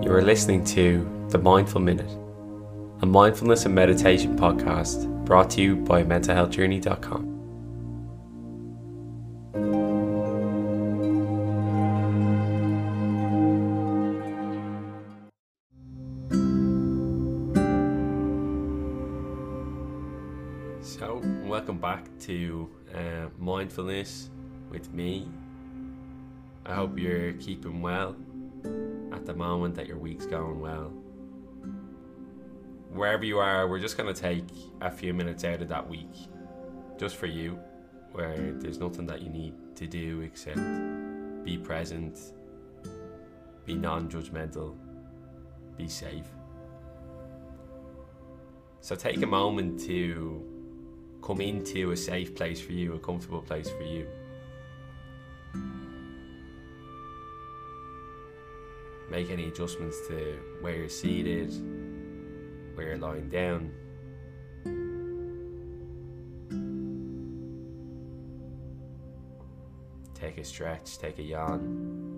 You are listening to The Mindful Minute, a mindfulness and meditation podcast brought to you by mentalhealthjourney.com. So, welcome back to uh, Mindfulness with me. I hope you're keeping well at the moment, that your week's going well. Wherever you are, we're just going to take a few minutes out of that week just for you, where there's nothing that you need to do except be present, be non judgmental, be safe. So take a moment to come into a safe place for you, a comfortable place for you. Make any adjustments to where you're seated, where you're lying down. Take a stretch, take a yawn.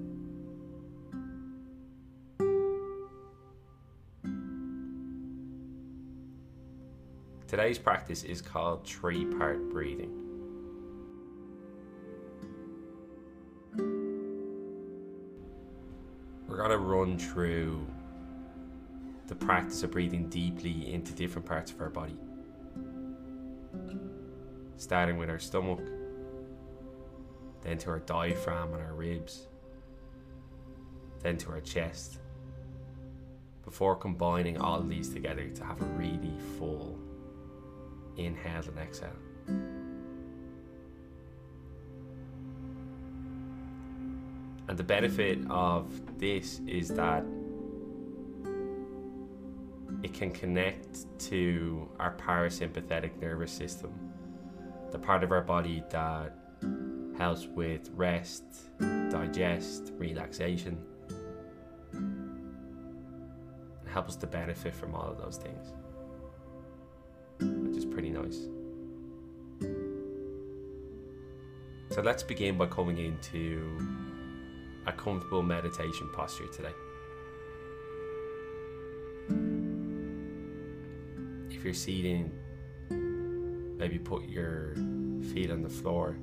Today's practice is called three part breathing. To run through the practice of breathing deeply into different parts of our body. Starting with our stomach, then to our diaphragm and our ribs, then to our chest, before combining all these together to have a really full inhale and exhale. And the benefit of this is that it can connect to our parasympathetic nervous system, the part of our body that helps with rest, digest, relaxation, and helps us to benefit from all of those things which is pretty nice. So let's begin by coming into a comfortable meditation posture today. If you're seating, maybe put your feet on the floor,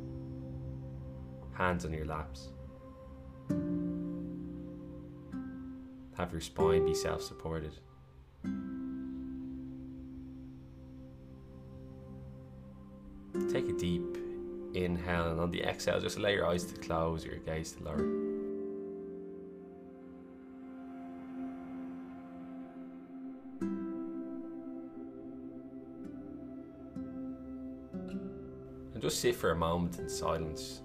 hands on your laps. Have your spine be self supported. Take a deep inhale, and on the exhale, just allow your eyes to close your gaze to lower. Sit for a moment in silence.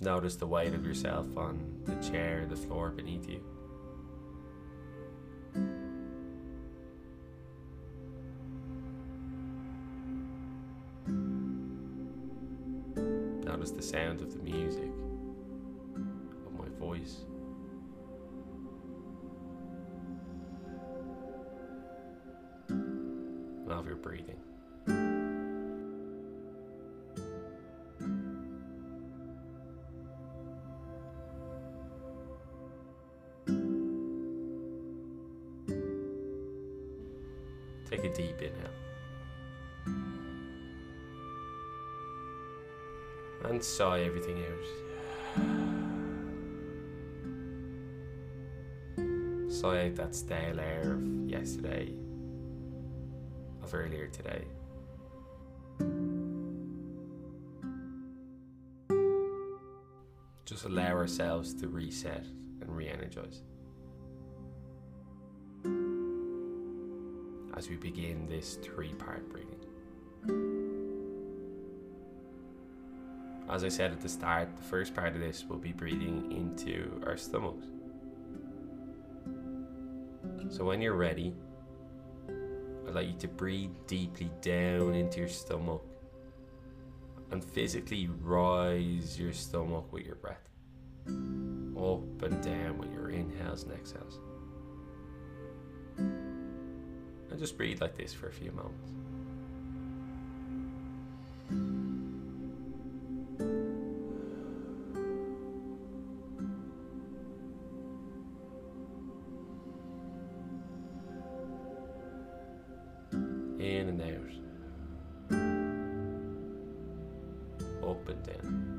Notice the weight of yourself on the chair, the floor beneath you. Notice the sound of the music, Deep inhale. and sigh everything out. Sigh out that stale air of yesterday, of earlier today. Just allow ourselves to reset and re energize. As we begin this three part breathing. As I said at the start, the first part of this will be breathing into our stomachs. So when you're ready, I'd like you to breathe deeply down into your stomach and physically rise your stomach with your breath. Up and down with your inhales and exhales and just breathe like this for a few moments. In and out. Up and down.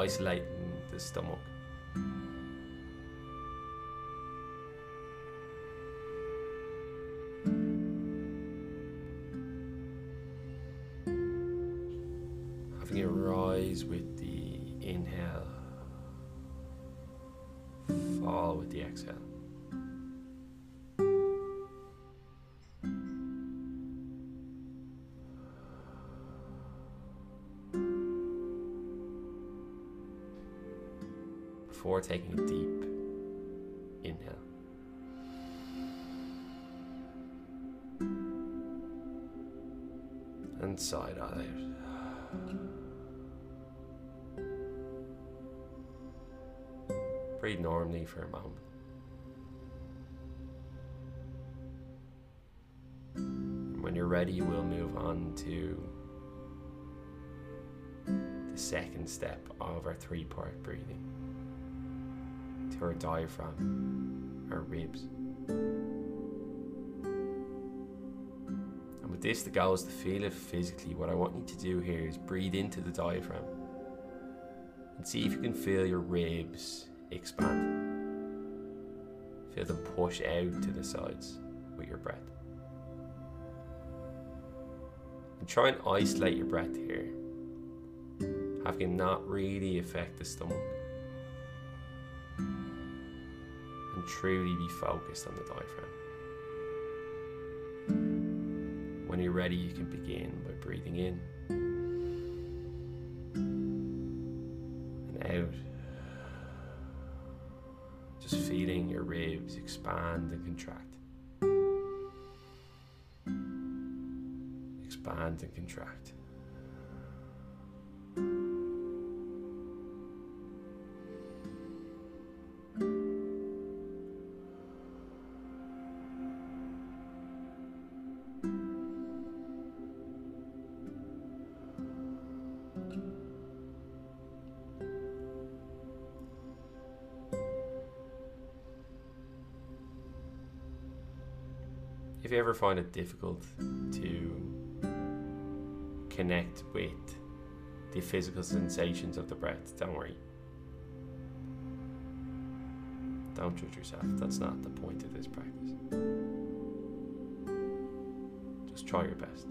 Isolating the stomach. Having it rise with the inhale, fall with the exhale. Before taking a deep inhale. And side out. Breathe normally for a moment. When you're ready, we'll move on to the second step of our three part breathing our diaphragm, her ribs. And with this, the goal is to feel it physically. What I want you to do here is breathe into the diaphragm and see if you can feel your ribs expand. Feel them push out to the sides with your breath. And try and isolate your breath here, having it not really affect the stomach. And truly be focused on the diaphragm. When you're ready, you can begin by breathing in and out. Just feeling your ribs expand and contract. Expand and contract. If you ever find it difficult to connect with the physical sensations of the breath, don't worry. Don't judge yourself. That's not the point of this practice. Just try your best.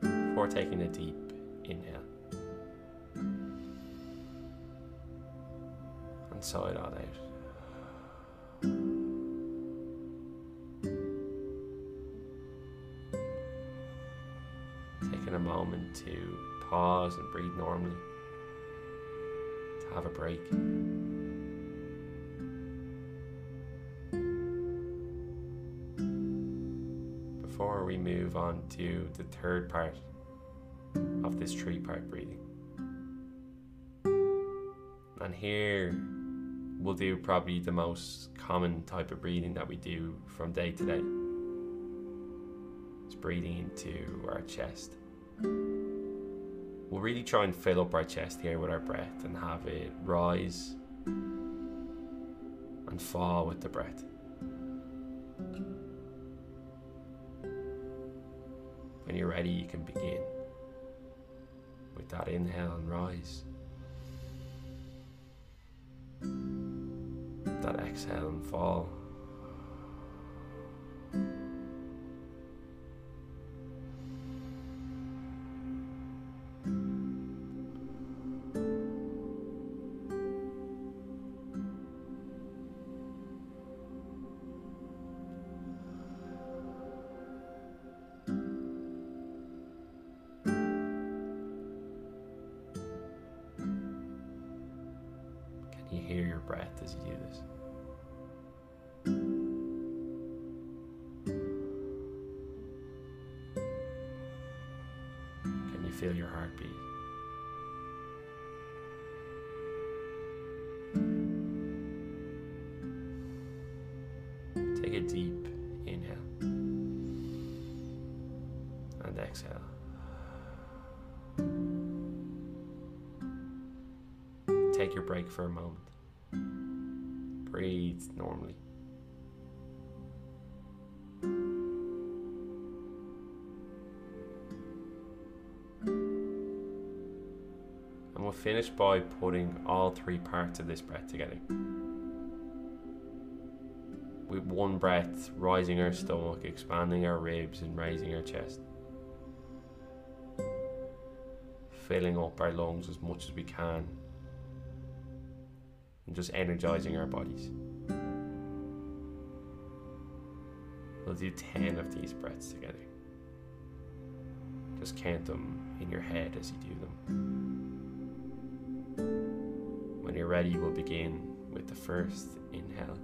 Before taking a deep inhale. And side on out. Taking a moment to pause and breathe normally, to have a break. Before we move on to the third part of this three part breathing. And here we'll do probably the most common type of breathing that we do from day to day. It's breathing into our chest. We'll really try and fill up our chest here with our breath and have it rise and fall with the breath. When you're ready, you can begin with that inhale and rise. That exhale and fall. Can you hear your breath as you do this? feel your heartbeat. Take a deep inhale and exhale. Take your break for a moment. Breathe normally. Finish by putting all three parts of this breath together. With one breath, rising our stomach, expanding our ribs, and raising our chest. Filling up our lungs as much as we can. And just energizing our bodies. We'll do 10 of these breaths together. Just count them in your head as you do them. Ready, we'll begin with the first inhale.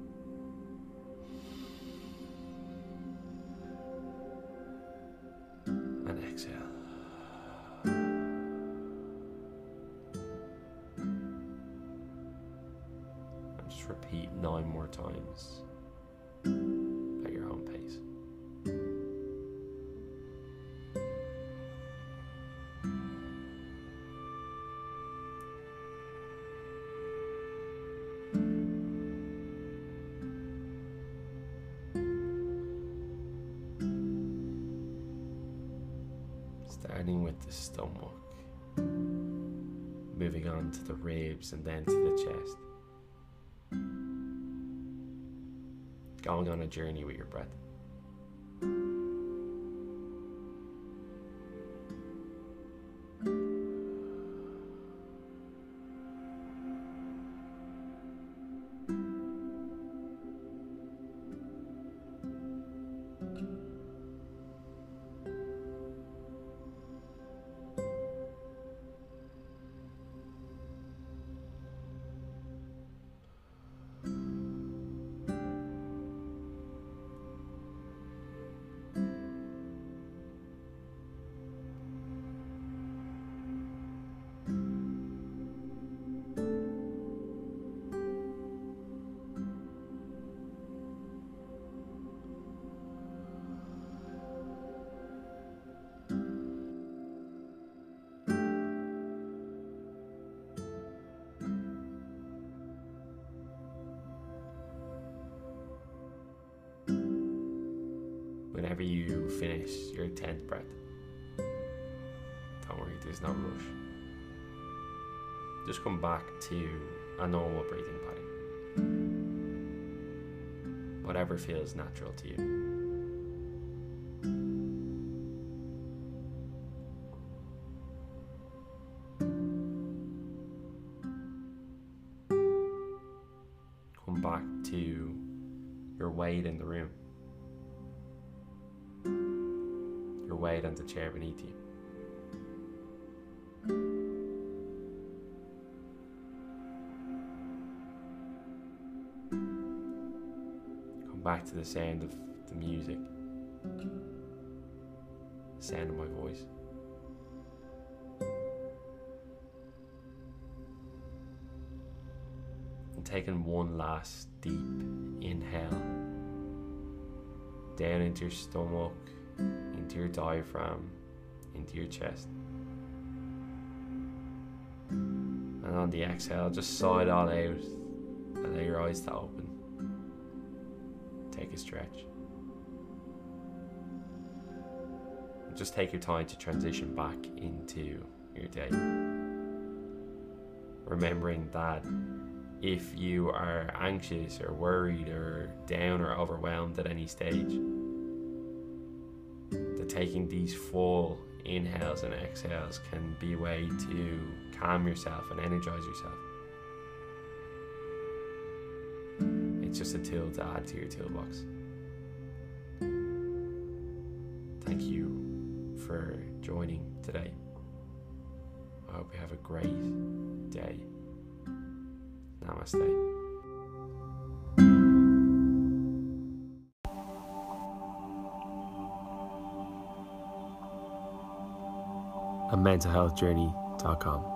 And exhale. And just repeat nine more times moving on to the ribs and then to the chest. Going on a journey with your breath. Finish your 10th breath, don't worry, there's no rush. Just come back to a normal breathing pattern. Whatever feels natural to you. Come back to your weight in the room. Weight on the chair beneath you. Come back to the sound of the music, the sound of my voice. And taking one last deep inhale down into your stomach, into your diaphragm, into your chest. And on the exhale, just sigh it all out. Allow your eyes to open. Take a stretch. Just take your time to transition back into your day. Remembering that if you are anxious or worried or down or overwhelmed at any stage, taking these four inhales and exhales can be a way to calm yourself and energize yourself. It's just a tool to add to your toolbox. Thank you for joining today. I hope you have a great day. Namaste. mentalhealthjourney.com.